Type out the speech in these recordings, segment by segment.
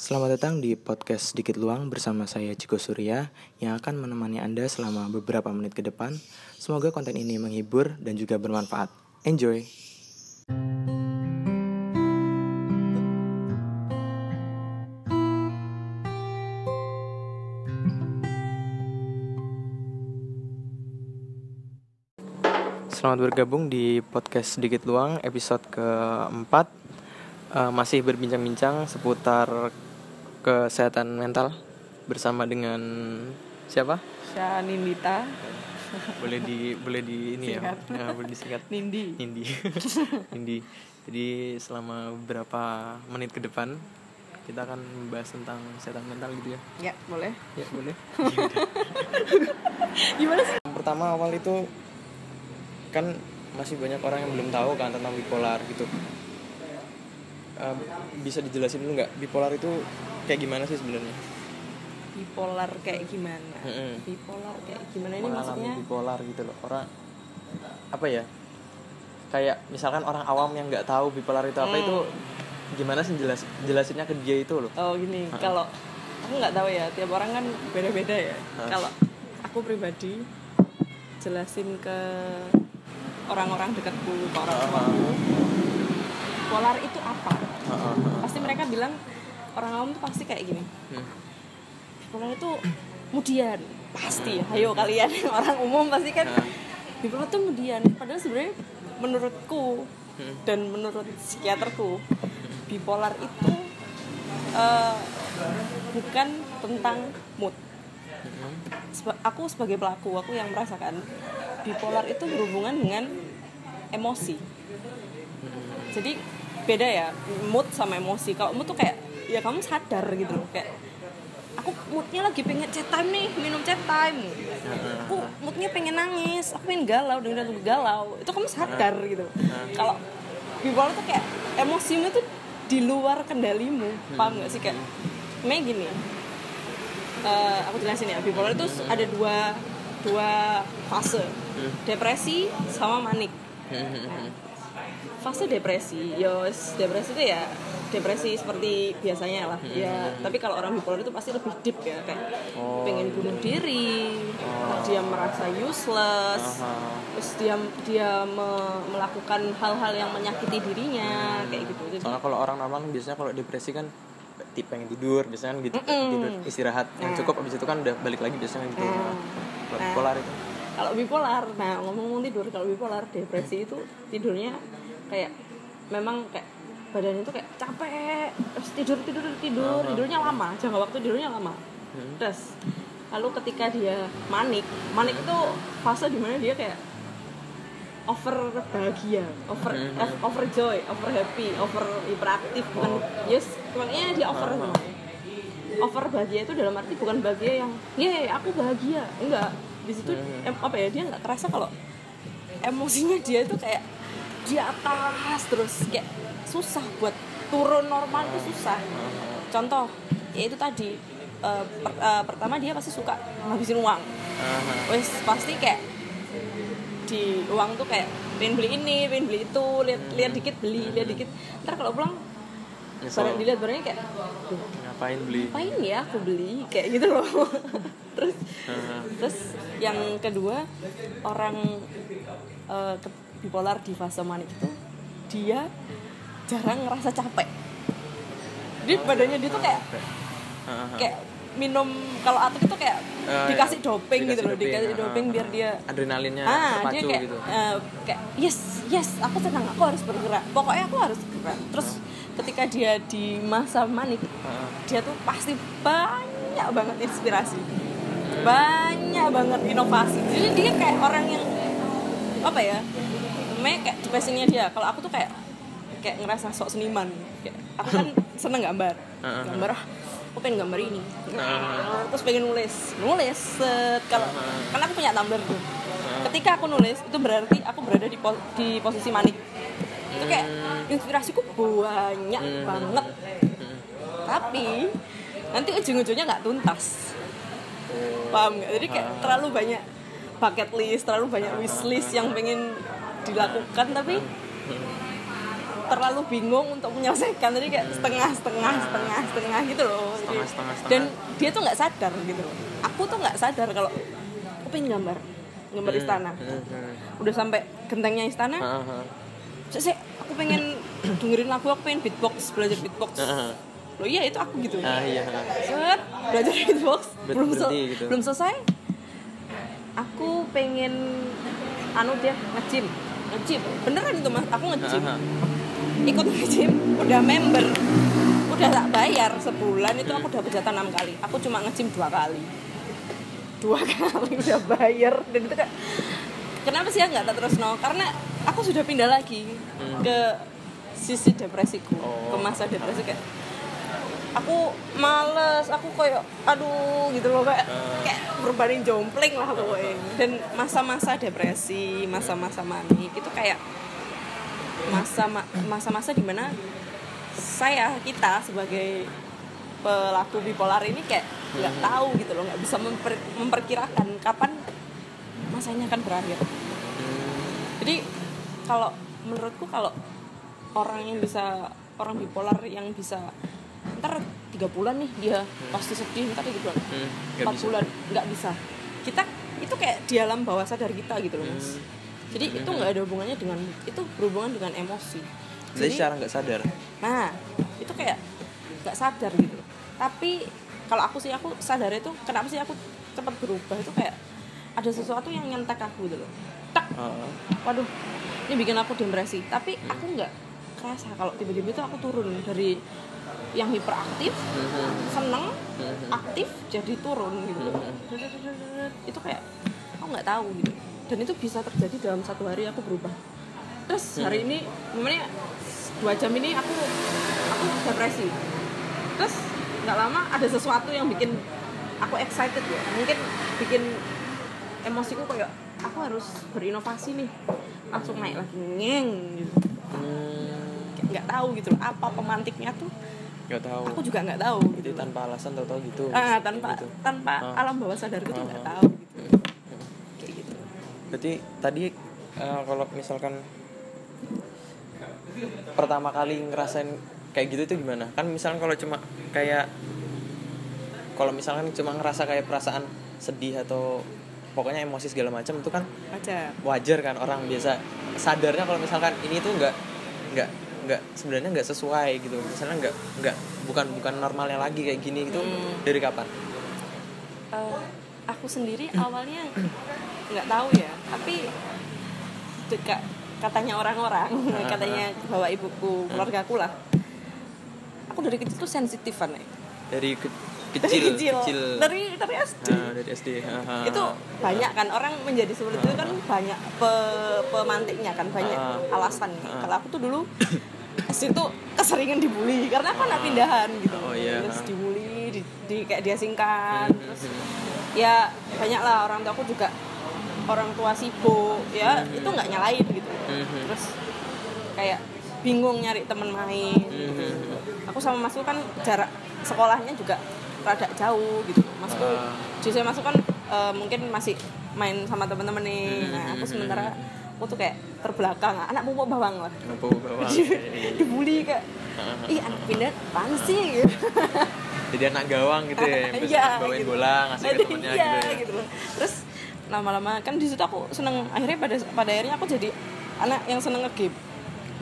Selamat datang di podcast Sedikit Luang bersama saya Ciko Surya yang akan menemani Anda selama beberapa menit ke depan. Semoga konten ini menghibur dan juga bermanfaat. Enjoy! Selamat bergabung di podcast Sedikit Luang episode keempat uh, Masih berbincang-bincang seputar kesehatan mental Bersama dengan siapa? Shanindita. Boleh di boleh di ini ya, Singkat. ya boleh disingkat. Nindi. Nindi. Nindi. Jadi selama beberapa menit ke depan kita akan membahas tentang kesehatan mental gitu ya. Ya boleh. Ya boleh. Gimana sih? Yang pertama awal itu kan masih banyak orang yang belum tahu kan tentang bipolar gitu. Eh, bisa dijelasin dulu nggak? Bipolar itu kayak gimana sih sebenarnya? Bipolar kayak gimana? Mm-mm. Bipolar kayak gimana ini Mengalami maksudnya? bipolar gitu loh orang apa ya? Kayak misalkan orang awam yang nggak tahu bipolar itu apa Hmm. itu gimana sih jelas jelasinnya ke dia itu loh? Oh gini, kalau aku nggak tahu ya, tiap orang kan beda-beda ya. Kalau aku pribadi jelasin ke orang-orang dekatku, ke orang tuaku, bipolar itu apa? Heeh, Pasti mereka bilang orang awam tuh pasti kayak gini. heeh. Bipolar itu kemudian pasti ayo kalian orang umum pasti kan Ha. bipolar itu kemudian padahal sebenarnya menurutku Hmm. dan menurut psikiaterku bipolar itu eh, bukan tentang mood Heeh. Seba- aku sebagai pelaku aku yang merasakan bipolar itu berhubungan dengan emosi jadi beda ya mood sama emosi kalau mood tuh kayak ya kamu sadar gitu loh kayak aku moodnya lagi pengen chat time nih minum chat time. Aku moodnya pengen nangis aku pengen galau dengan lagu galau. Itu kamu sadar gitu kalau bipolar tuh kayak emosimu tuh di luar kendalimu paham gak sih? Kayak Mei gini eh, aku jelasin ya bipolar itu ada dua dua fase. Depresi sama manik. Heeh. fase depresi yos depresi itu ya depresi seperti biasanya lah ya tapi kalau orang bipolar itu pasti lebih deep ya kayak Oh, pengen bunuh diri Oh. dia merasa useless Aha. terus dia dia me- melakukan hal-hal yang menyakiti dirinya kayak gitu jadi Soalnya kalau orang normal kan biasanya kalau depresi kan ti- pengen tidur biasanya kan gitu tidur istirahat yang Nah. cukup habis itu kan udah balik lagi biasanya gitu. Nah. Kalau Nah. bipolar itu. kalau bipolar nah ngomong-ngomong tidur kalau bipolar depresi itu tidurnya kayak memang kayak badannya itu kayak capek terus tidur tidur tidur tidurnya lama jangka waktu tidurnya lama. Hmm. terus lalu ketika dia manik manik itu fase di mana dia kayak over bahagia over eh, over joy over happy over hiperaktif bukan yes pokoknya dia over over bahagia itu dalam arti bukan bahagia yang ye aku bahagia. Enggak. Di situ em, apa ya dia nggak terasa kalau emosinya dia itu kayak di atas terus kayak susah buat turun normal itu susah contoh ya itu tadi eh, per- eh, pertama dia pasti suka ngabisin uang wes pasti kayak di uang tuh kayak pengen beli ini pengen beli itu lihat lihat dikit beli lihat dikit ntar kalau pulang Nyesel. barang dilihat barangnya kayak "Duh, Ngapain beli? ngapain ya aku beli kayak gitu loh terus Aha. terus yang kedua orang ke- bipolar di fase manik itu dia jarang ngerasa capek. Jadi badannya dia tuh kayak kayak minum kalau atlet itu kayak Eh, dikasih doping gitu loh dikasih dikasih doping, doping biar dia Adrenalinnya ah dia kayak gitu. eh, kayak yes yes aku senang aku harus bergerak. Pokoknya aku harus bergerak terus ketika dia di masa manik Aha. dia tuh pasti banyak banget inspirasi. Banyak banget inovasi. Jadi dia kayak orang yang apa ya namanya kayak depresinya dia. Kalau aku tuh kayak kayak ngerasa sok seniman. Kayak aku kan seneng gambar. Gambar ah aku pengen gambar ini. Heeh. terus pengen nulis. Nulis set. Kalau karena aku punya tumbler tuh. Ketika aku nulis itu berarti aku berada di pos- di posisi manik. Itu kayak inspirasiku banyak Hmm. banget. Hmm. tapi nanti ujung-ujungnya nggak tuntas. Paham nggak? Jadi kayak terlalu banyak bucket list terlalu banyak wish list yang pengen dilakukan tapi terlalu bingung untuk menyelesaikan. Jadi kayak setengah setengah setengah setengah gitu loh. Setengah, setengah, setengah. dan dia tuh nggak sadar gitu loh. Aku tuh nggak sadar kalau aku pengen gambar gambar istana. Hmm, hmm. udah sampai gentengnya istana. Sik, aku pengen dengerin lagu aku pengen beatbox belajar beatbox. Loh iya itu aku gitu. Ah, iya. set belajar beatbox. Ber- belum sel- gitu. belum selesai. Aku pengen anu dia nge-gym nge-gym beneran itu mas. Aku ah. Ikut nge-gym udah member udah tak bayar sebulan itu aku udah jatah enam kali aku cuma nge-gym dua kali dua kali udah bayar dan itu kayak kenapa sih nggak tak terus no karena aku sudah pindah lagi Hmm. ke sisi depresiku Oh. ke masa depresi kayak aku males aku kayak aduh gitu loh kayak Hmm. kayak berbaring jompling lah pokoknya dan masa-masa depresi masa-masa manik itu kayak masa masa-masa di mana saya kita sebagai pelaku bipolar ini kayak nggak tahu gitu loh nggak bisa memper- memperkirakan kapan masanya akan berakhir. Jadi kalau menurutku kalau orang yang bisa orang bipolar yang bisa ntar tiga bulan nih dia pasti sedih ntar tiga bulan Hmm, empat bulan nggak bisa. Kita itu kayak di alam bawah sadar kita gitu loh mas. Hmm. Jadi itu nggak ada hubungannya dengan itu berhubungan dengan emosi. Jadi secara nggak sadar. nah itu kayak nggak sadar gitu. Tapi kalau aku sih aku sadar itu kenapa sih aku cepat berubah? Itu kayak ada sesuatu yang nyentak aku gitu loh. Tak Ah, waduh ini bikin aku depresi. Tapi aku nggak kerasa kalau tiba-tiba itu aku turun dari yang hiperaktif hmm, seneng hmm. aktif jadi turun gitu loh. Itu kayak aku nggak tahu gitu dan itu bisa terjadi dalam satu hari aku berubah terus hari ini momennya dua jam ini aku aku depresi terus nggak lama ada sesuatu yang bikin aku excited ya mungkin bikin emosiku kayak aku harus berinovasi nih langsung naik lagi ngeng gitu Hmm, nggak tahu gitu loh apa pemantiknya tuh nggak tahu. aku juga nggak tahu Jadi gitu tanpa alasan tahu-tahu gitu. ah tanpa Gitu. tanpa Ah. alam bawah sadarku tuh nggak Ah. tahu Berarti tadi eh, kalau misalkan pertama kali ngerasain kayak gitu itu gimana? Kan misalkan kalau cuma kayak kalau misalkan cuma ngerasa kayak perasaan sedih atau pokoknya emosi segala macam itu kan aja wajar kan orang biasa sadarnya kalau misalkan ini tuh nggak nggak nggak sebenarnya nggak sesuai gitu misalnya nggak nggak bukan bukan normalnya lagi kayak gini gitu Hmm. dari kapan Eh, aku sendiri awalnya nggak tahu ya tapi dekat katanya orang-orang katanya bawa ibuku keluarga aku lah. Aku dari kecil tuh sensitif ya dari ke- dari kecil kecil, kecil. Dari dari SD Nah, dari SD Aha. itu banyak kan orang menjadi seperti itu kan banyak pe- pemantiknya kan banyak Ah. alasan. Ah. kalau aku tuh dulu SD tuh keseringan dibully karena aku anak pindahan gitu. Oh, iya. terus dibully di, di- kayak diasingkan Hmm, terus hmm. Ya banyak lah orang tua aku juga orang tua sibuk ya itu nggak nyalain gitu. Mhm. terus kayak bingung nyari temen main Mhm. aku sama masku kan jarak sekolahnya juga rada jauh gitu. Masku Ah. justru masuk kan eh, mungkin masih main sama temen-temen nih. Hmm, nah aku hmm, sementara aku tuh kayak terbelakang. Anak pupuk bawang lah bawah dibully kayak Ah. ih anak pindah apaan sih? Gitu jadi anak gawang gitu ya Iya, bawain gitu. bola ngasih ke temennya iya, gitu ya gitu loh. terus lama-lama kan di situ aku seneng akhirnya pada pada akhirnya aku jadi anak yang seneng ngegame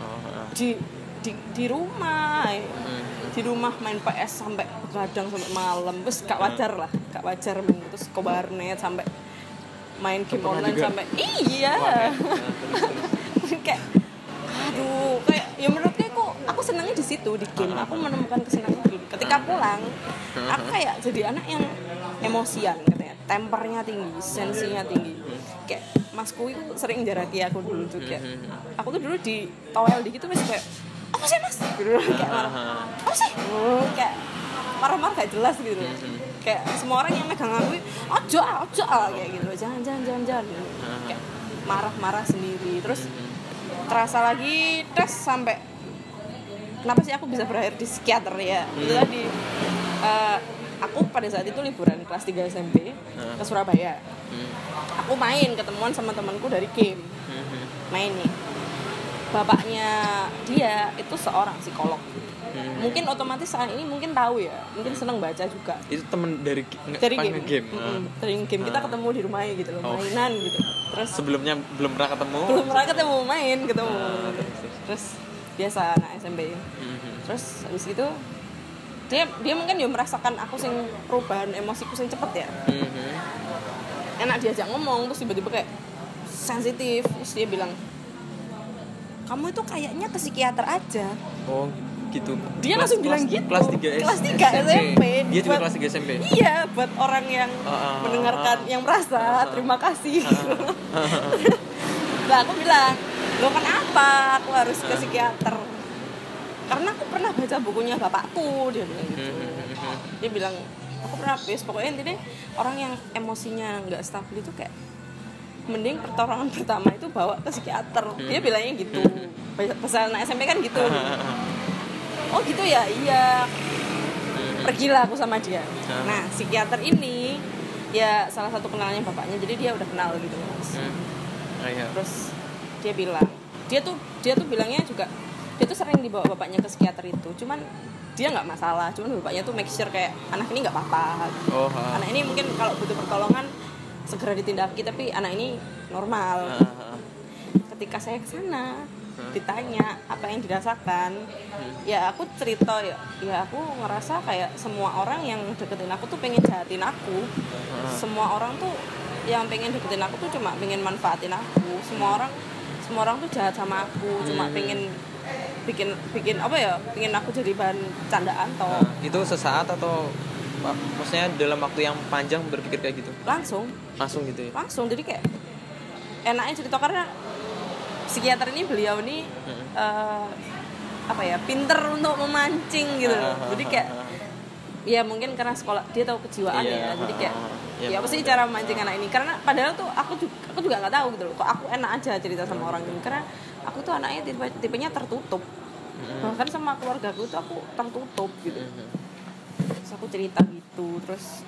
oh, di di di rumah Hmm. di rumah main PS sampai begadang sampai malam terus gak wajar lah gak wajar terus ke warnet sampai main game Pernah online juga? sampai iya ya. Kayak aduh kayak ya menurutku kok aku senangnya di situ di game aku menemukan kesenangan ketika pulang aku kayak jadi anak yang emosian katanya. Tempernya tinggi sensinya tinggi. Kayak masku itu sering jaraki aku dulu juga aku tuh dulu di towel dikit tuh masih kayak apa sih mas? Gitu kayak marah apa sih? Kayak marah-marah gak jelas gitu kayak semua orang yang megang aku ojo ah ojo ah kayak gitu jangan jangan jangan jangan. Gitu. kayak marah-marah sendiri. Terus terasa lagi tes sampai kenapa sih aku bisa berakhir di psikiater ya itu tadi eh, aku pada saat itu liburan kelas 3 SMP ke Surabaya Hmm. aku main ketemuan sama temanku dari game Hmm. main nih bapaknya dia itu seorang psikolog Hmm. mungkin otomatis saat ini mungkin tahu ya mungkin seneng baca juga itu temen dari dari pas game, nge-game. Mm-mm. dari game kita Ah. ketemu di rumahnya gitu loh Oh. mainan gitu terus sebelumnya belum pernah ketemu belum pernah ketemu main ketemu Ah, terus, terus. Biasa anak SMP Mhm. terus habis itu dia dia mungkin ya merasakan aku sing perubahan emosiku sing cepet ya Mhm. enak diajak ngomong terus tiba-tiba kayak sensitif terus dia bilang kamu itu kayaknya ke psikiater aja oh gitu Dia langsung bilang gitu. kelas 3 Kelas tiga SMP. dia juga Buat- kelas 3 SMP iya buat orang yang Ah, ah, mendengarkan ah. yang merasa terima kasih Ah. lah aku bilang lo kenapa aku harus ke psikiater. Karena aku pernah baca bukunya bapakku dia bilang gitu. Mhm. dia bilang aku pernah habis. Pokoknya intinya orang yang emosinya nggak stabil itu kayak mending pertolongan pertama itu bawa ke psikiater. Dia bilangnya gitu. Pasal anak SMP kan gitu. Oh gitu ya? Iya. Pergilah aku sama dia. Ah. nah psikiater ini ya salah satu kenalannya bapaknya. Jadi dia udah kenal gitu mas. Hmm. Ah, iya. terus dia bilang. Dia tuh dia tuh bilangnya juga dia tuh sering dibawa bapaknya ke psikiater itu. Cuman dia nggak masalah cuman bapaknya tuh make sure kayak anak ini nggak apa-apa. Oh anak ini mungkin kalau butuh pertolongan segera ditindaki tapi anak ini normal. Ah. ketika saya ke sana Hmm. ditanya apa yang dirasakan ya aku cerita ya ya aku ngerasa kayak semua orang yang deketin aku tuh pengen jahatin aku. Semua orang tuh yang pengen deketin aku tuh cuma pengen manfaatin aku. Semua orang semua orang tuh jahat sama aku cuma Hmm. pengen bikin bikin apa ya pengen aku jadi bahan candaan toh Nah, itu sesaat atau maksudnya dalam waktu yang panjang berpikir kayak gitu langsung langsung gitu ya langsung jadi kayak enaknya cerita karena psikiater ini beliau ini Hmm. eh, apa ya pinter untuk memancing gitu loh. Jadi kayak. ya mungkin karena sekolah dia tahu kejiwaan Iya, ya. Jadi kayak ah, ah. Iya, ya apa sih cara memancing anak ini? Karena padahal tuh aku juga aku juga nggak tahu gitu loh. Kok aku enak aja cerita sama orang ini? Karena aku tuh anaknya tipe tipenya tertutup. Hmm. bahkan sama keluarga aku tuh aku tertutup gitu. Mhm. terus aku cerita gitu. Terus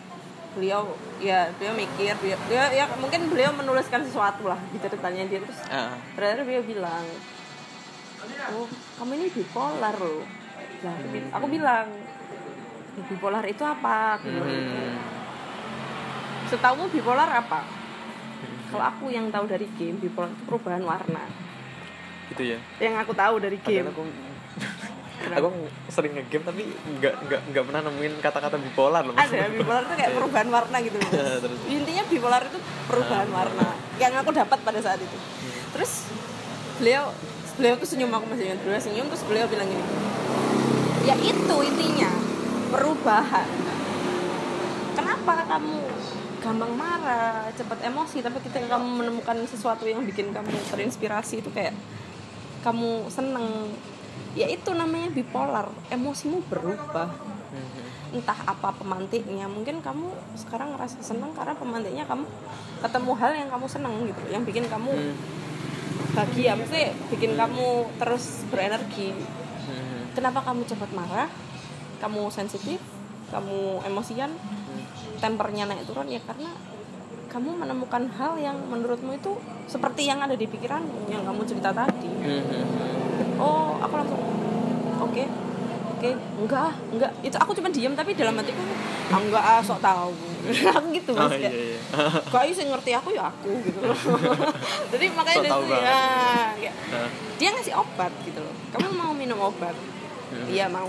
beliau ya beliau mikir beliau, beliau ya mungkin beliau menuliskan sesuatu lah di ceritanya dia. Terus Ah, ternyata beliau bilang oh kamu ini bipolar loh. Lah, aku, bi- aku bilang "Ya, bipolar itu apa? Aku bilang gitu. Setahumu bipolar apa? Kalau aku yang tahu dari game bipolar itu perubahan warna. Gitu ya? Yang aku tahu dari game. Padahal aku aku sering nge-game tapi nggak nggak nggak pernah nemuin kata-kata bipolar loh ada bipolar itu kayak perubahan warna gitu loh. Terus? intinya bipolar itu perubahan warna yang aku dapat pada saat itu. Terus beliau beliau tuh senyum aku masih ingat. Beliau senyum terus beliau bilang gini. Ya itu intinya perubahan. Kenapa kamu gampang marah cepat emosi tapi ketika kamu menemukan sesuatu yang bikin kamu terinspirasi itu kayak kamu seneng? Ya itu namanya bipolar. Emosimu berubah. Mhm. entah apa pemantiknya. Mungkin kamu sekarang ngerasa seneng karena pemantiknya kamu ketemu hal yang kamu seneng gitu yang bikin kamu Hmm. bahagia. Mesti bikin kamu terus berenergi. Mhm. kenapa kamu cepat marah kamu sensitif kamu emosian tempernya naik turun ya karena kamu menemukan hal yang menurutmu itu seperti yang ada di pikiranmu yang kamu cerita tadi. Mhm. oh aku langsung oke oke enggak ah, enggak. Itu aku cuma diam tapi dalam hatiku ah, enggak ah sok tahu. Aku gitu Oh mas iya kayak iya. gak sih ngerti aku ya aku gitu loh. Jadi makanya Sok dari ya kayak, dia ngasih obat gitu loh. Kamu mau minum obat? Hmm. iya mau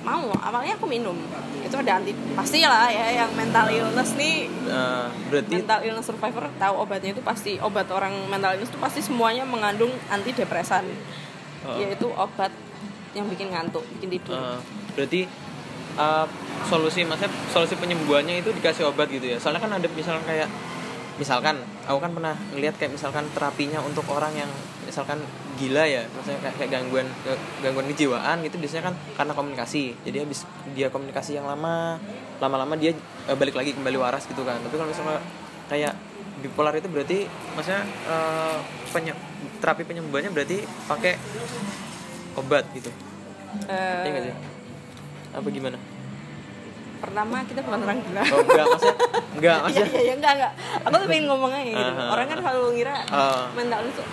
mau awalnya aku minum. Itu ada anti pasti lah ya yang mental illness nih. Eh, berarti mental illness survivor tahu obatnya itu pasti obat orang mental illness itu pasti semuanya mengandung antidepresan. Oh. yaitu obat yang bikin ngantuk bikin tidur. Eh, berarti eh, solusi maksudnya solusi penyembuhannya itu dikasih obat gitu ya? Soalnya kan ada misalkan kayak misalkan aku kan pernah ngeliat kayak misalkan terapinya untuk orang yang misalkan gila ya maksudnya kayak, kayak gangguan gangguan kejiwaan gitu biasanya kan karena komunikasi jadi habis dia komunikasi yang lama lama-lama dia eh, balik lagi kembali waras gitu kan tapi kalau misalnya kayak bipolar itu berarti maksudnya eh, penye- terapi penyembuhannya berarti pakai obat gitu Eh, Iya nggak sih? Apa gimana? Pertama kita bukan orang gila Oh enggak, maksudnya enggak, maksudnya iya iya enggak enggak. Aku tuh pengen ngomong aja gitu. Aha. Orang kan selalu ngira Ah. mental itu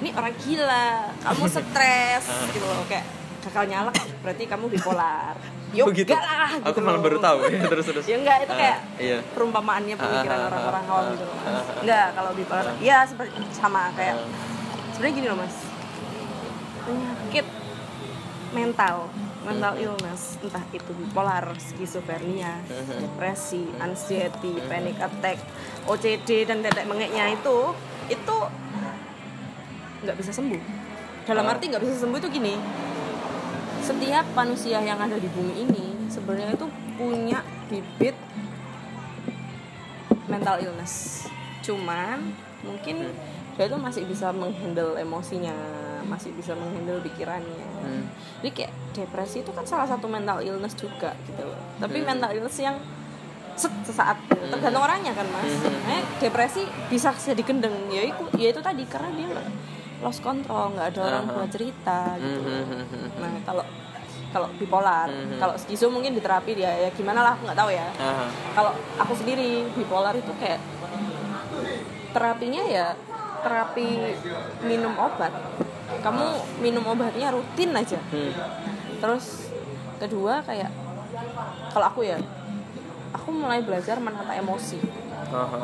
ini orang gila kamu stres gitu loh kayak gagal nyala berarti kamu bipolar Yo Begitu. enggak lah gitu Aku malah baru tahu ya terus terus. ya enggak itu Ah, kayak iya. perumpamaannya pemikiran Ah, ah, orang-orang ah, awam ah, gitu loh ah, mas ah. enggak kalau bipolar ya seperti sama kayak Ah. sebenarnya gini loh mas penyakit mental mental illness entah itu bipolar skizofrenia depresi anxiety panic attack OCD dan tetek mengeknya itu itu nggak bisa sembuh. Dalam Ah. arti nggak bisa sembuh itu gini setiap manusia yang ada di bumi ini sebenarnya itu punya bibit mental illness. Cuman mungkin dia itu masih bisa menghandle emosinya masih bisa menghandle pikirannya Hmm. jadi kayak depresi itu kan salah satu mental illness juga gitu loh tapi Hmm. mental illness yang set sesaat tergantung orangnya kan mas Hmm. Makanya depresi bisa jadi gendeng ya itu ya itu tadi karena dia lost control nggak ada orang buat cerita gitu Hmm, hmm, hmm, hmm. nah kalau kalau bipolar Mhm. kalau skizo mungkin di terapi dia ya gimana lah aku nggak tahu ya Aha. kalau aku sendiri bipolar itu kayak terapinya ya terapi minum obat kamu minum obatnya rutin aja Hmm. terus kedua kayak kalau aku ya aku mulai belajar menata emosi Aha.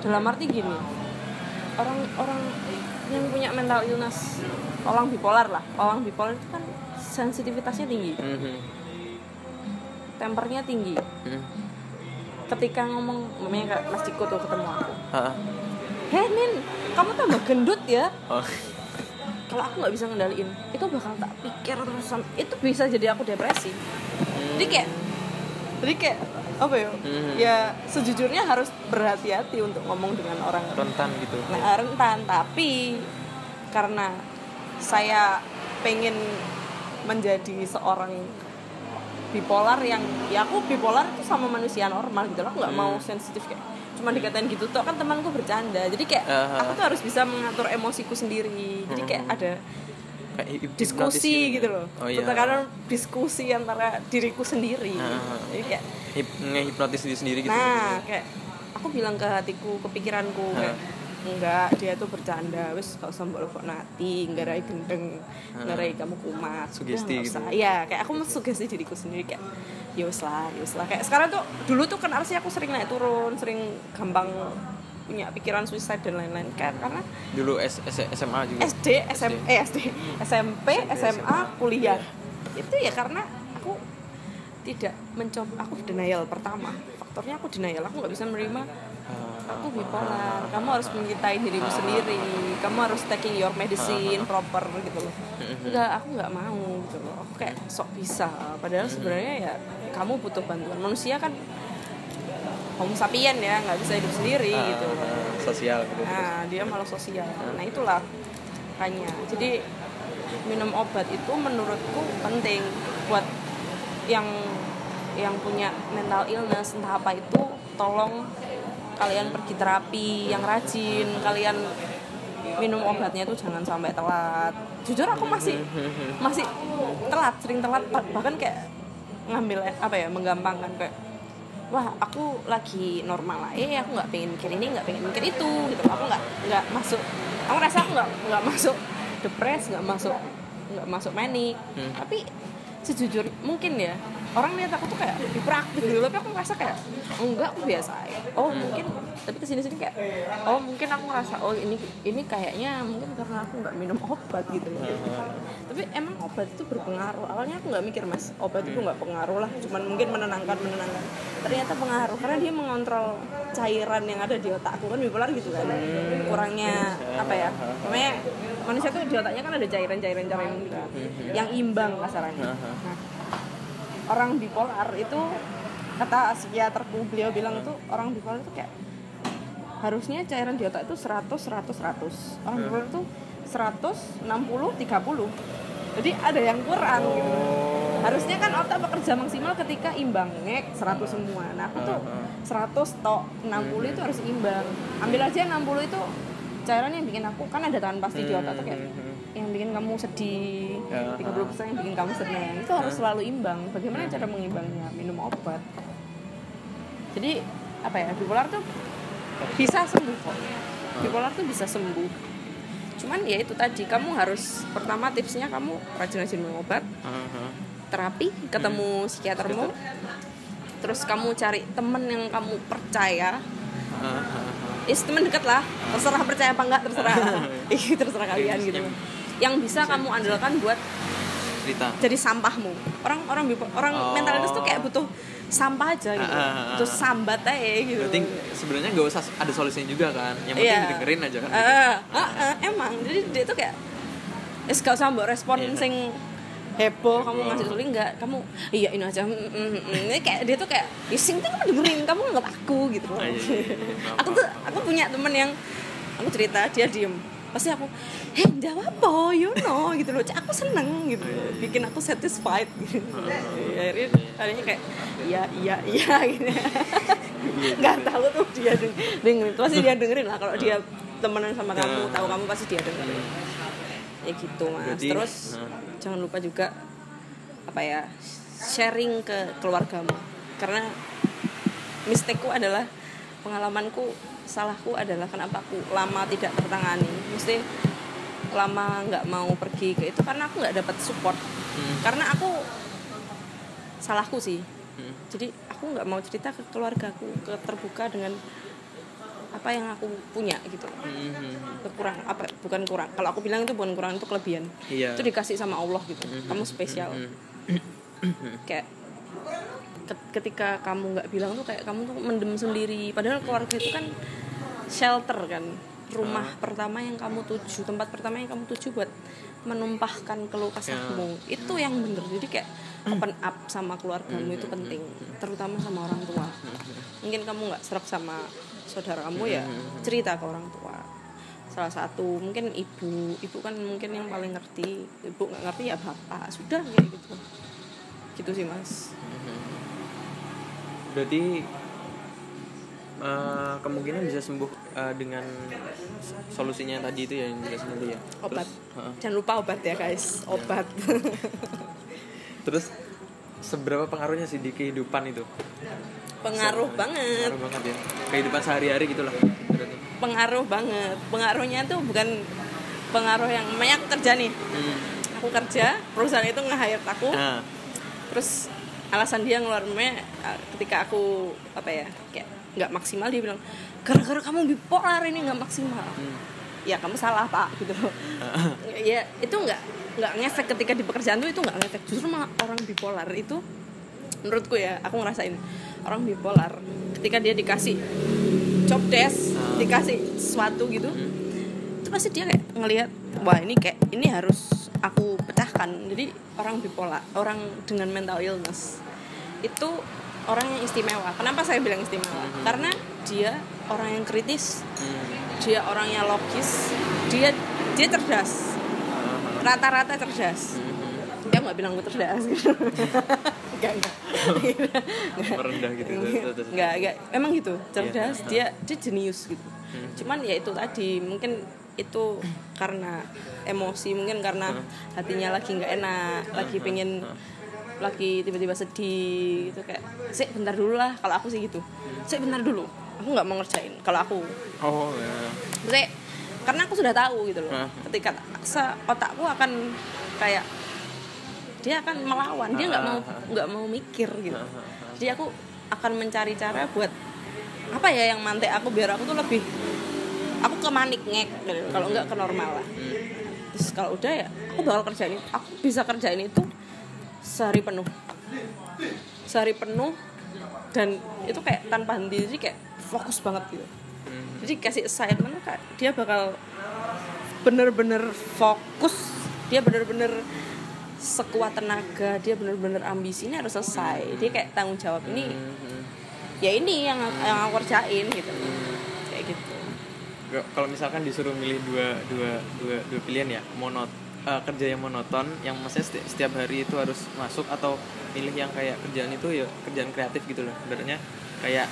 dalam arti gini orang-orang yang punya mental illness orang bipolar lah orang bipolar itu kan sensitivitasnya tinggi Hmm, hmm. tempernya tinggi Hmm. ketika ngomong namanya kayak Mas Ciko tuh ketemu aku heh Nin kamu tambah gendut ya Oh. Kalau aku nggak bisa ngendaliin itu bakal tak pikir terus itu bisa jadi aku depresi jadi kayak jadi kayak apa ya Hmm. ya sejujurnya harus berhati-hati untuk ngomong dengan orang rentan gitu. nah, rentan tapi karena saya pengen menjadi seorang bipolar yang ya aku bipolar itu sama manusia normal gitu loh aku nggak mau Hmm. sensitif kayak cuma dikatain gitu tuh kan temanku bercanda jadi kayak Aha. aku tuh harus bisa mengatur emosiku sendiri jadi kayak Hmm. ada Kayak diskusi hipnotis gitu loh Oh iya. Tentang diskusi antara diriku sendiri Aha. jadi kayak Hip, ngehipnotis diri sendiri gitu. nah kayak aku bilang ke hatiku ke pikiranku kayak enggak dia tuh bercanda wes gak usah mbok lebok nati ngarai gendeng ngarai kamu kumat Sugesti gitu. iya kayak aku sugesti diriku sendiri kayak ya wes lah ya wes lah kayak sekarang tuh dulu tuh kan harusnya aku sering naik turun sering gampang punya pikiran suicide dan lain-lain kan karena Dulu S, S- SMA juga. SD, SM, eh SD, SMP, SMA, kuliah. Itu ya karena aku tidak mencoba aku denial pertama. Faktornya aku denial, aku nggak bisa menerima. Aku bipolar. Kamu harus mencintai dirimu sendiri. Kamu harus taking your medicine proper gitu loh. Enggak, aku nggak mau gitu loh. Aku kayak sok bisa. Padahal sebenarnya ya kamu butuh bantuan. Manusia kan homo sapien ya, nggak bisa hidup sendiri Ah, gitu. sosial gitu. Nah, dia malah sosial. Nah, itulah makanya. Jadi minum obat itu menurutku penting buat yang yang punya mental illness entah apa itu tolong kalian pergi terapi yang rajin, kalian minum obatnya itu jangan sampai telat. Jujur aku masih masih telat, sering telat bahkan kayak ngambil apa ya, menggampangkan kayak wah aku lagi normal lah eh aku nggak pengen mikir ini nggak pengen mikir itu gitu aku nggak nggak masuk aku rasa aku nggak nggak masuk depres nggak masuk nggak masuk manik Hmm. tapi sejujur mungkin ya orang lihat aku tuh kayak hiperaktif gitu tapi aku ngerasa kayak enggak aku biasa oh mungkin tapi ke sini sini kayak oh mungkin aku ngerasa oh ini ini kayaknya mungkin karena aku nggak minum obat gitu loh. Tapi emang obat itu berpengaruh. Awalnya aku nggak mikir mas obat itu nggak pengaruh lah cuman mungkin menenangkan menenangkan. Ternyata pengaruh karena dia mengontrol cairan yang ada di otakku kan bipolar gitu kan. Kurangnya apa ya namanya manusia tuh di otaknya kan ada cairan-cairan cairan yang imbang kasarannya. Nah orang bipolar itu kata psikiaterku beliau bilang itu orang bipolar itu kayak harusnya cairan di otak itu 100 100 100 orang bipolar itu 100 60 30 jadi ada yang kurang. Gitu harusnya kan otak bekerja maksimal ketika imbang ngek 100 semua. Nah aku tuh 100 tok 60 itu harus imbang. Ambil aja 60 itu cairan yang bikin aku kan ada tahan pasti di otak tuh kayak yang bikin kamu sedih Ya. 30% yang bikin kamu senang itu harus selalu imbang. Bagaimana cara mengimbangnya minum obat. Jadi apa ya bipolar tuh bisa sembuh kok. Bipolar tuh bisa sembuh. Cuman ya itu tadi kamu harus pertama tipsnya kamu rajin-rajin minum obat. Aha. terapi ketemu psikiatermu. Terus kamu cari temen yang kamu percaya. Aha. ya temen deket lah terserah percaya apa enggak terserah. Terserah kalian gitu yang bisa kamu andalkan buat cerita jadi sampahmu orang orang orang Oh. mentalis tuh kayak butuh sampah aja gitu ah, ah, butuh ah. sambat aja gitu berarti sebenarnya nggak usah ada solusinya juga kan yang penting Iya. dengerin aja kan Ah, ah, ah, emang jadi dia tuh kayak es gak usah mbak respon Iya. sing heboh kamu ngasih tulis enggak kamu iya ini aja mm, mm, mm. ini kayak dia tuh kayak ya sing tuh kamu dengerin kamu nggak aku gitu loh iya, iya, iya. aku tuh aku punya temen yang aku cerita dia diem pasti aku heh jawab apa you know gitu loh. Aku seneng gitu iya, iya. bikin aku satisfied gitu. Akhirnya akhirnya kayak iya iya iya gitu. Nggak tahu tuh dia deng- dengerin. Pasti dia dengerin lah. Kalau dia temenan sama kamu Ah. tahu kamu pasti dia dengerin. Ya gitu mas. Berarti, terus ah. jangan lupa juga apa ya sharing ke keluargamu. Karena misteku adalah pengalamanku salahku adalah kenapa aku lama tidak tertangani mesti lama nggak mau pergi ke itu karena aku nggak dapat support. Hmm. karena aku salahku sih. Hmm. jadi aku nggak mau cerita ke keluargaku ke terbuka dengan apa yang aku punya gitu. Hmm, hmm, kekurang apa bukan kurang. Kalau aku bilang itu bukan kurang itu kelebihan. Iya. itu dikasih sama Allah gitu. Hmm, kamu spesial. Kayak ke- ketika kamu nggak bilang tuh kayak kamu tuh mendem sendiri. Padahal keluarga itu kan shelter kan. Rumah Ah. pertama yang kamu tuju tempat pertama yang kamu tuju buat menumpahkan keluh kesahmu Ya. itu yang bener. Jadi kayak open up sama keluargamu itu penting. Terutama sama orang tua. Mungkin kamu nggak serap sama saudara kamu ya cerita ke orang tua. Salah satu mungkin ibu. Ibu kan mungkin yang paling ngerti. Ibu nggak ngerti ya bapak. Sudah kayak gitu. Gitu sih mas berarti eh, kemungkinan bisa sembuh eh, dengan solusinya tadi itu ya yang jelas tadi ya? Obat. Terus, heeh. jangan lupa obat ya guys. Obat. Terus seberapa pengaruhnya sih di kehidupan itu? Pengaruh Se- banget. pengaruh banget ya. Kehidupan sehari-hari gitulah pengaruh banget. Pengaruhnya tuh bukan pengaruh yang namanya aku kerja nih. Hmm. aku kerja perusahaan itu nge-hire aku. Nah. Terus alasan dia ngeluarinnya uh, ketika aku apa ya kayak nggak maksimal dia bilang gara-gara kamu bipolar ini nggak maksimal hmm. ya kamu salah pak gitu loh ya itu nggak nggak ngefek ketika di pekerjaan tuh itu nggak ngefek justru malah orang bipolar itu menurutku ya aku ngerasain orang bipolar ketika dia dikasih job desk Ah. dikasih sesuatu gitu Hmm. itu pasti dia kayak ngelihat wah ini kayak ini harus aku pecahkan. Jadi orang bipolar orang dengan mental illness itu orang yang istimewa. Kenapa saya bilang istimewa? Mhm. karena dia orang yang kritis Hmm. dia orangnya logis dia dia cerdas. Rata-rata cerdas. Hmm. dia nggak bilang gue cerdas. Gitu nggak. Nggak merendah gitu nggak nggak. Emang gitu. Cerdas Iya. dia dia jenius gitu. Hmm. cuman ya itu tadi mungkin itu karena emosi mungkin karena hatinya lagi nggak enak lagi pengen lagi tiba-tiba sedih gitu kayak sih bentar dulu lah kalau aku sih gitu. Sih bentar dulu. Aku nggak mau ngerjain kalau aku. Oh ya Maksudnya, karena aku sudah tahu gitu loh ketika otakku akan kayak dia akan melawan dia nggak mau nggak mau mikir gitu. Jadi aku akan mencari cara buat apa ya yang mantek aku biar aku tuh lebih aku ke manik ngek kalau nggak ke normal lah. Terus kalau udah ya aku bakal kerjain aku bisa kerjain itu sehari penuh. Sehari penuh dan itu kayak tanpa henti. Jadi kayak fokus banget gitu. Hmm. jadi kasih assignment kayak dia bakal bener-bener fokus. Dia bener-bener sekuat tenaga. Dia bener-bener ambisi. Ini harus selesai. Dia kayak tanggung jawab. Ini Hmm. ya ini yang yang aku kerjain gitu kalau misalkan disuruh milih dua dua dua dua pilihan ya monot eh, kerja yang monoton yang maksudnya setiap, setiap hari itu harus masuk atau milih yang kayak kerjaan itu ya kerjaan kreatif gitu loh. Sebenarnya kayak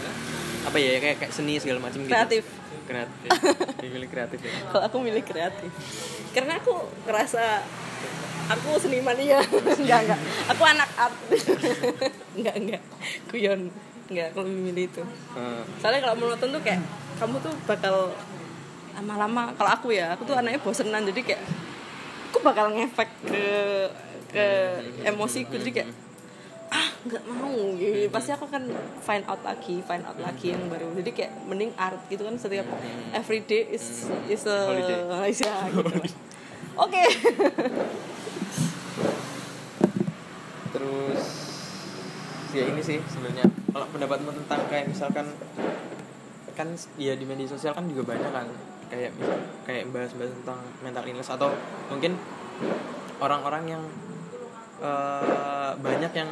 apa ya kayak kayak seni segala macam gitu. Kreatif. kreatif ya. milih kreatif ya. Kalau aku milih kreatif. Karena aku ngerasa aku seniman iya. Enggak enggak. Aku anak art. Enggak enggak. Kuyon enggak aku lebih milih itu. Eh, soalnya kalau monoton tuh kayak kamu tuh bakal lama-lama. Kalau aku ya aku tuh anaknya bosenan jadi kayak aku bakal ngefek ke ke emosiku. Jadi kayak ah nggak mau. Gitu. Pasti aku akan find out lagi find out lagi yang baru. Jadi kayak mending art gitu kan setiap everyday is is a Holiday. is a- gitu. Oke. Terus ya ini sih sebenarnya. Kalau pendapatmu tentang kayak misalkan kan ya di media sosial kan juga banyak kan kayak kayak bahas-bahas tentang mental illness atau mungkin orang-orang yang eh, banyak yang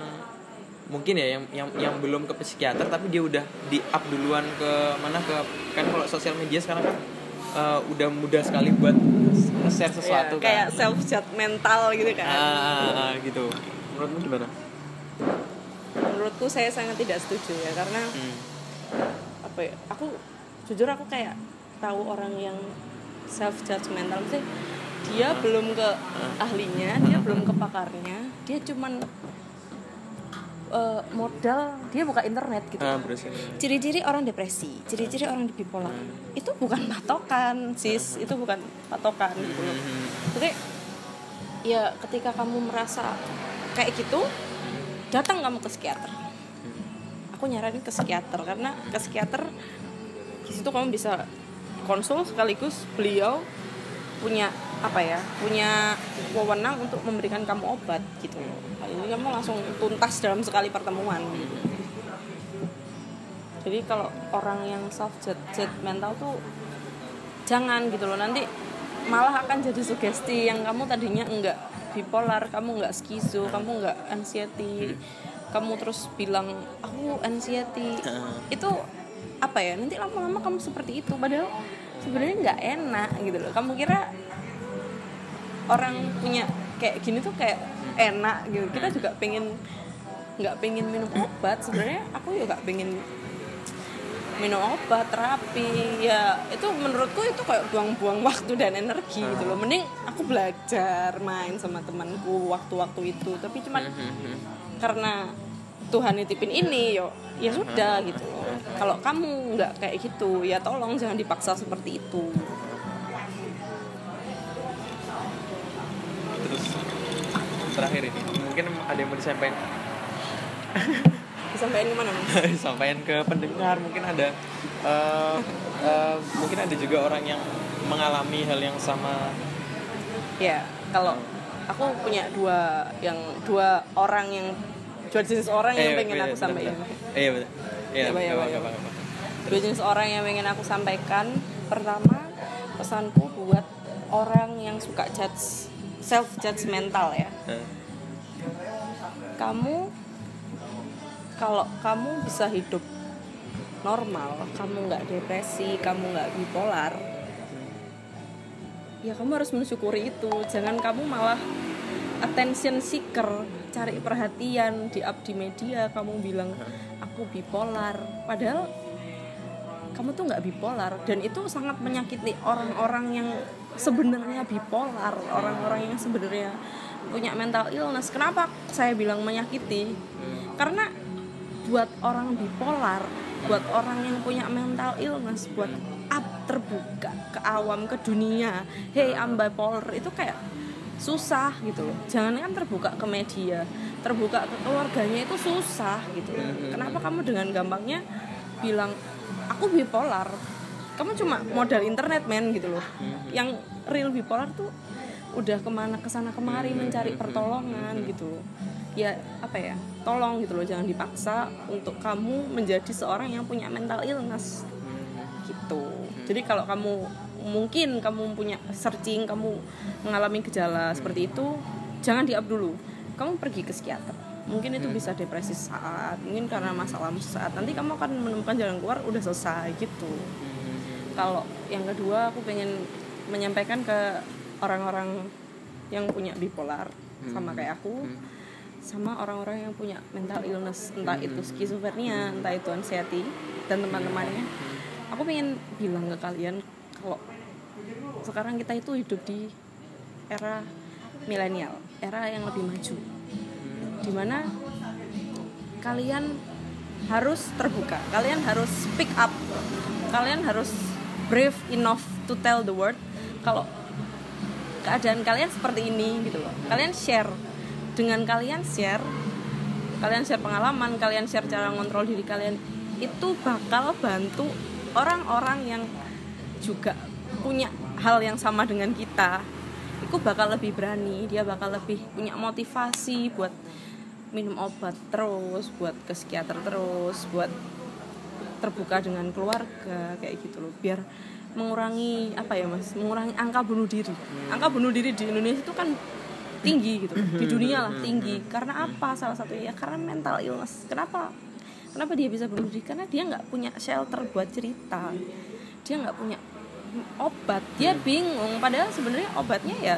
mungkin ya yang yang yang belum ke psikiater tapi dia udah di up duluan ke mana ke kan kalau sosial media sekarang kan eh, udah mudah sekali buat share sesuatu Ya, kayak kan self judgmental gitu kan ah, ah, ah, gitu menurutmu gimana? menurutku saya sangat tidak setuju ya karena Hmm. apa ya aku jujur aku kayak tahu orang yang self judgmental sih dia belum ke ahlinya dia belum ke pakarnya dia cuman eh, modal dia buka internet gitu. Ah, ciri-ciri orang depresi ciri-ciri orang bipolar itu bukan patokan sis itu bukan patokan gitu loh. Hmm. jadi ya ketika kamu merasa kayak gitu datang kamu ke psikiater. Aku nyaranin ke psikiater karena ke psikiater di situ kamu bisa konsul sekaligus beliau punya apa ya punya wewenang untuk memberikan kamu obat gitu. Loh ini kamu langsung tuntas dalam sekali pertemuan. Jadi kalau orang yang self mental tuh jangan gitu loh. Nanti malah akan jadi sugesti yang kamu tadinya enggak bipolar kamu enggak skizo kamu enggak anxiety. Kamu terus bilang aku anxiety. Itu apa ya nanti lama-lama kamu seperti itu. Padahal sebenarnya nggak enak gitu loh. Kamu kira orang punya kayak gini tuh kayak enak gitu. Kita juga pengen nggak pengen minum obat. Sebenarnya aku juga pengen minum obat terapi. Ya itu menurutku itu kayak buang-buang waktu dan energi gitu loh. Mending aku belajar main sama temanku waktu-waktu itu. Tapi cuman karena Tuhan nitipin ini yo. Ya sudah gitu. Kalau kamu nggak kayak gitu ya tolong jangan dipaksa seperti itu. Terus terakhir ini mungkin ada yang mau disampaikan? Disampaikan ke mana mas? Disampaikan ke pendengar mungkin ada eh, eh, mungkin ada juga orang yang mengalami hal yang sama. Ya kalau aku punya dua yang dua orang yang dua jenis orang yang Eh, pengen iya, aku sampaikan. iya betul. Iya apa-apa, coba. nggak apa-apa. dua jenis orang yang pengen aku sampaikan. Pertama pesanku buat orang yang suka judge self judgmental ya kamu kalau kamu bisa hidup normal kamu nggak depresi kamu nggak bipolar ya kamu harus mensyukuri itu. Jangan kamu malah attention seeker cari perhatian di up di media kamu bilang aku bipolar. Padahal kamu tuh nggak bipolar dan itu sangat menyakiti orang-orang yang sebenarnya bipolar orang-orang yang sebenarnya punya mental illness. Kenapa saya bilang menyakiti? Karena buat orang bipolar buat orang yang punya mental illness buat up terbuka ke awam ke dunia hey I'm bipolar itu kayak susah gitu loh. Jangan kan terbuka ke media terbuka ke keluarganya itu susah gitu. Loh. kenapa kamu dengan gampangnya bilang aku bipolar. Kamu cuma modal internet men gitu loh. Yang real bipolar tuh udah ke mana ke sana kemari mencari pertolongan gitu ya apa ya tolong gitu loh jangan dipaksa untuk kamu menjadi seorang yang punya mental illness gitu. Jadi kalau kamu mungkin kamu punya searching kamu mengalami gejala seperti itu jangan di up dulu. Kamu pergi ke psikiater. Mungkin itu bisa depresi saat mungkin karena masalah saat. Nanti kamu akan menemukan jalan keluar udah selesai gitu. Kalau yang kedua aku pengen menyampaikan ke orang-orang yang punya bipolar sama kayak aku sama orang-orang yang punya mental illness entah itu skizofrenia entah itu anxiety dan teman-temannya. Aku pengen bilang ke kalian kalau sekarang kita itu hidup di era milenial era yang lebih maju. Di mana kalian harus terbuka kalian harus speak up kalian harus brave enough to tell the world kalau keadaan kalian seperti ini gitu loh. Kalian share dengan kalian share kalian share pengalaman kalian share cara ngontrol diri kalian itu bakal bantu orang-orang yang juga punya hal yang sama dengan kita itu bakal lebih berani dia bakal lebih punya motivasi buat minum obat terus buat ke psikiater terus buat terbuka dengan keluarga kayak gitu loh. Biar mengurangi apa ya mas? Mengurangi angka bunuh diri. Angka bunuh diri di Indonesia itu kan tinggi gitu di dunia lah tinggi. Karena apa? Salah satunya ya karena mental illness. Kenapa? Kenapa dia bisa bunuh diri? Karena dia nggak punya shelter buat cerita. Dia nggak punya obat. Dia bingung padahal sebenarnya obatnya ya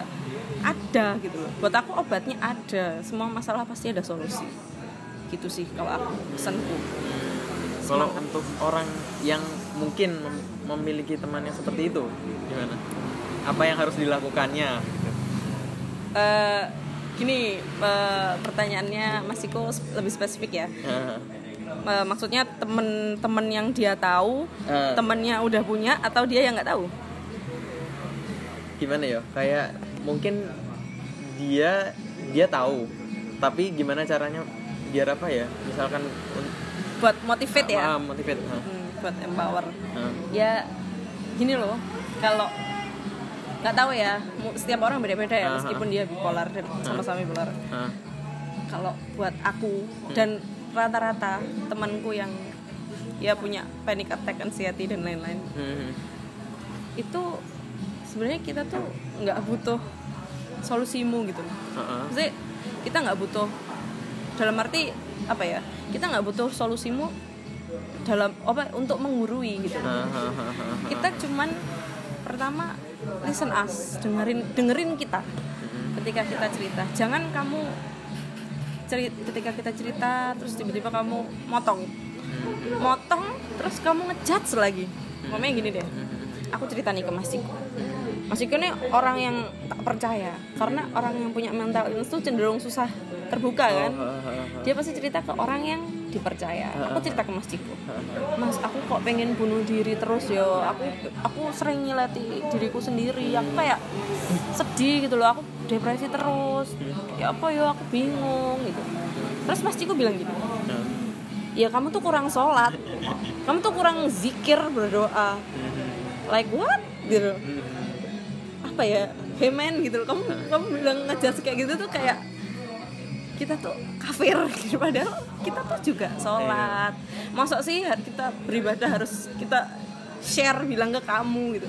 ada gitu loh. Buat aku obatnya ada semua masalah pasti ada solusi. Gitu sih kalau aku pesanku. Kalau untuk orang yang mungkin mem- memiliki teman yang seperti itu gimana? Apa yang harus dilakukannya? Eh, gini eh, pertanyaannya Mas Iko sp- lebih spesifik ya. Eh, maksudnya temen-temen yang dia tahu Eh. temennya udah punya atau dia yang nggak tahu? Gimana ya? Kayak mungkin dia dia tahu. Tapi gimana caranya biar apa ya? Misalkan buat motivate ya? Ah, motivate ah. Hmm, buat empower. Ah. ya gini loh. Kalau nggak tahu ya setiap orang beda-beda ya meskipun dia bipolar dan sama-sama bipolar. Kalau buat aku dan rata-rata temanku yang ya punya panic attack anxiety dan lain-lain. Hmm. itu sebenarnya kita tuh nggak butuh solusimu gitu. Ah. Maksudnya kita nggak butuh dalam arti apa ya kita nggak butuh solusimu dalam apa untuk menggurui gitu. Kita cuman pertama listen us dengerin dengerin kita ketika kita cerita. Jangan kamu ceri- ketika kita cerita terus tiba-tiba kamu motong. Motong terus kamu ngejudge lagi. Ngomongnya gini deh aku cerita nih ke Mas Ciko. Mas Ciko ini orang yang tak percaya karena orang yang punya mental illness tuh cenderung susah terbuka kan? ah, ah. dia pasti cerita ke orang yang dipercaya. Aku cerita ke Mas Ciko. Mas aku kok pengen bunuh diri terus yo? Aku aku sering nyelati diriku sendiri. Aku kayak sedih gitu loh. Aku depresi terus. Ya apa yo aku bingung gitu. Terus Mas Ciko bilang gini Ah. ya kamu tuh kurang sholat. Kamu tuh kurang zikir berdoa. Like what? Gitu. Apa ya? Hey man gitu. Loh kamu kamu bilang ngejudge kayak gitu tuh kayak kita tuh kafir gitu. Padahal kita tuh juga sholat. Masuk sih kita beribadah harus kita share bilang ke kamu gitu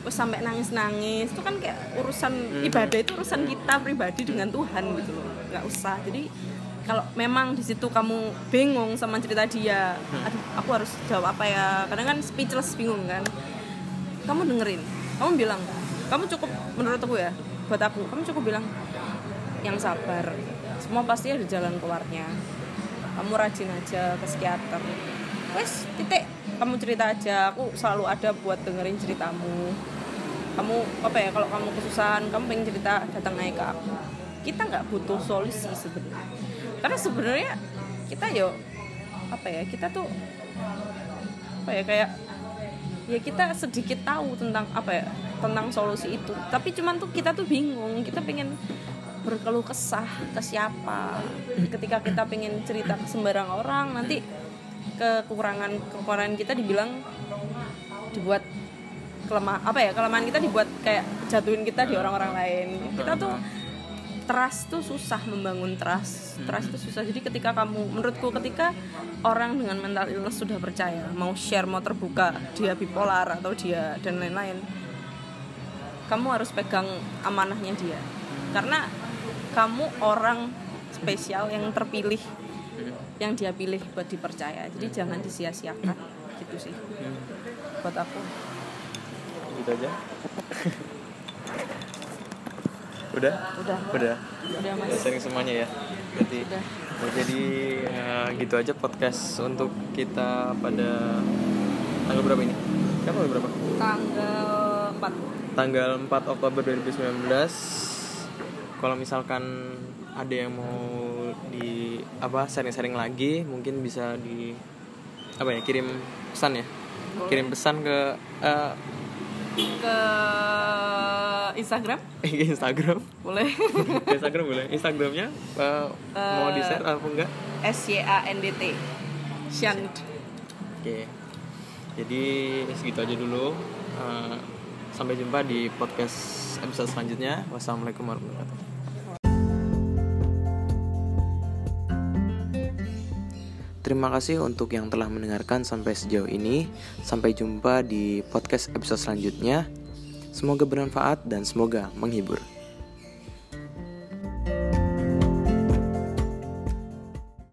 terus sampai nangis nangis itu kan kayak urusan ibadah itu urusan kita pribadi dengan Tuhan gitu loh. Nggak usah. Jadi kalau memang di situ kamu bingung sama cerita dia aduh aku harus jawab apa ya? Kadang kan speechless bingung kan. Kamu dengerin. Kamu bilang kamu cukup menurut aku ya buat aku kamu cukup bilang yang sabar. Semua pasti ada jalan keluarnya. Kamu rajin aja ke psikiater wes titik kamu cerita aja. Aku selalu ada buat dengerin ceritamu. Kamu apa ya kalau kamu kesusahan kamu pengen cerita datang naik ke aku. Kita nggak butuh solusi sebenarnya. Karena sebenarnya kita yo apa ya kita tuh apa ya kayak ya kita sedikit tahu tentang apa ya tentang solusi itu. Tapi cuman tuh kita tuh bingung kita pengen berkeluh kesah ke siapa. Ketika kita pengen cerita ke sembarang orang nanti kekurangan kekurangan kita dibilang dibuat kelemah apa ya kelemahan kita dibuat kayak jatuhin kita di orang-orang lain. Kita tuh trust tuh susah membangun trust. Trust itu susah. Jadi ketika kamu menurutku ketika orang dengan mental illness sudah percaya mau share mau terbuka dia bipolar atau dia dan lain-lain kamu harus pegang amanahnya dia. Karena kamu orang spesial yang terpilih yang dia pilih buat dipercaya. Jadi jangan disia-siakan gitu sih. Buat aku. Gitu aja. Udah? Udah. Udah. Udah mas. Udah sharing semuanya ya? Berarti udah. Ya, jadi ya, gitu aja podcast untuk kita pada tanggal berapa ini? Tanggal berapa? tanggal 4 Tanggal 4 Oktober 2019. Kalau misalkan ada yang mau apa sharing-sharing lagi, mungkin bisa di apa ya kirim pesan ya, kirim pesan ke eh, ke Instagram? Instagram. Boleh. Instagram boleh. Instagramnya uh, mau di share apa enggak? S Y A N D T. Shant. Oke. Jadi segitu aja dulu. Uh, sampai jumpa di podcast episode selanjutnya. Wassalamualaikum warahmatullahi wabarakatuh Terima kasih untuk yang telah mendengarkan sampai sejauh ini. Sampai jumpa di podcast episode selanjutnya. Semoga bermanfaat dan semoga menghibur.